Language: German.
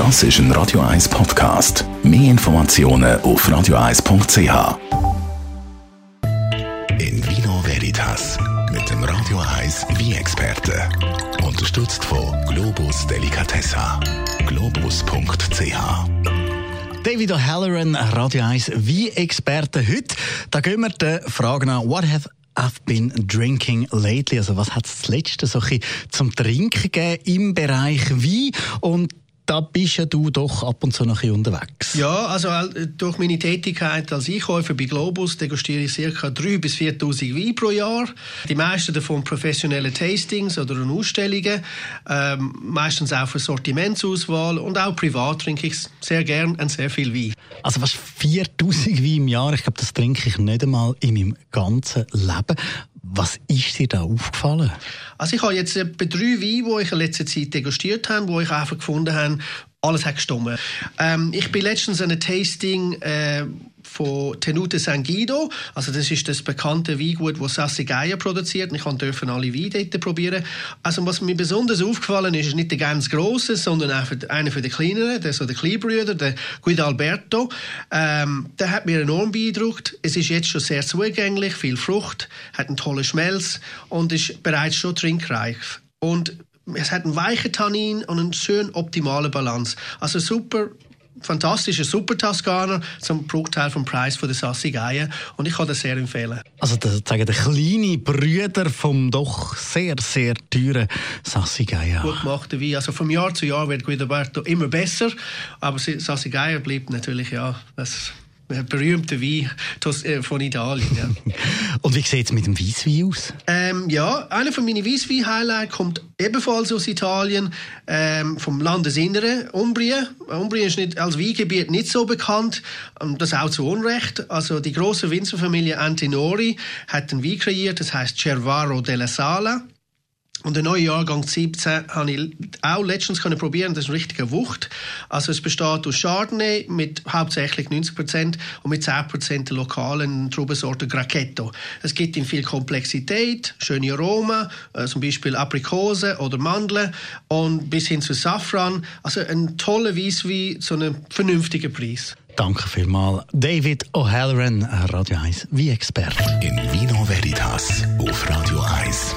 Das ist ein Radio 1 Podcast. Mehr Informationen auf radio1.ch. In Vino Veritas mit dem Radio 1 wie experte Unterstützt von Globus Delicatessa. Globus.ch David O'Halloran, Radio 1 wie experte Heute da gehen wir der Frage nach, what have I've been drinking lately. Also was hat es das letzte so zum Trinken gegeben im Bereich Wein? Und da bist ja du doch ab und zu noch ein unterwegs. Ja, also äh, durch meine Tätigkeit als Einkäufer bei Globus degustiere ich ca. 3.000 bis 4.000 Weine pro Jahr. Die meisten davon professionelle Tastings oder Ausstellungen, ähm, meistens auch für Sortimentsauswahl und auch privat trinke ich sehr gern und sehr viel Wein. Also was 4.000 Weine im Jahr, ich glaube, das trinke ich nicht einmal in meinem ganzen Leben. Was ist dir da aufgefallen? Also ich habe jetzt etwa drei Weine, die ich in letzter Zeit degustiert habe, wo ich einfach gefunden habe, alles hat gestimmt. Ähm, ich bin letztens an einem Tasting äh, von Tenute San Guido. Also das ist das bekannte Weingut, das Sassi Geier produziert. Ich durfte alle Weine probieren. Also was mir besonders aufgefallen ist, ist nicht der ganz große, sondern auch einer von den kleineren, der so der Kleinbrüder, der Guido Alberto. Ähm, der hat mir enorm beeindruckt. Es ist jetzt schon sehr zugänglich, viel Frucht, hat einen tollen Schmelz und ist bereits schon trinkreich. Und es hat einen weichen Tannin und eine schön optimale Balance. Also super fantastischer Super Toskaner zum Bruchteil vom Preis von der Sassi Geier und ich kann das sehr empfehlen. Also der, der kleine Brüder vom doch sehr, sehr teuren Sassi Geier. Gut gemacht, wie. Also vom Jahr zu Jahr wird Guidoberto immer besser, aber Sassi Geier bleibt natürlich, ja, das berühmte Wein äh, von Italien. Ja. Und wie sieht es mit dem Weißwein aus? Ähm, ja, einer von meinen Weißwein-Highlights kommt ebenfalls aus Italien, ähm, vom Landesinneren, Umbrien. Umbrien ist nicht, als Weingebiet nicht so bekannt, und das auch zu Unrecht. Also die große Winzerfamilie Antinori hat einen Wein kreiert, das heißt Cervaro della Sala. Und der neue Jahrgang 17 habe ich auch letztens können probieren. Das ist eine richtige Wucht. Also es besteht aus Chardonnay mit hauptsächlich 90 Prozent und mit 10 Prozent der lokalen Traubensorte Gracchetto. Es gibt in viel Komplexität, schöne Aromen, äh, zum Beispiel Aprikose oder Mandeln und bis hin zu Safran. Also ein toller Weisswein zu einem vernünftigen Preis. Danke vielmals. David O'Halloran, Radio 1 wie Experte. In Vino Veritas auf Radio 1.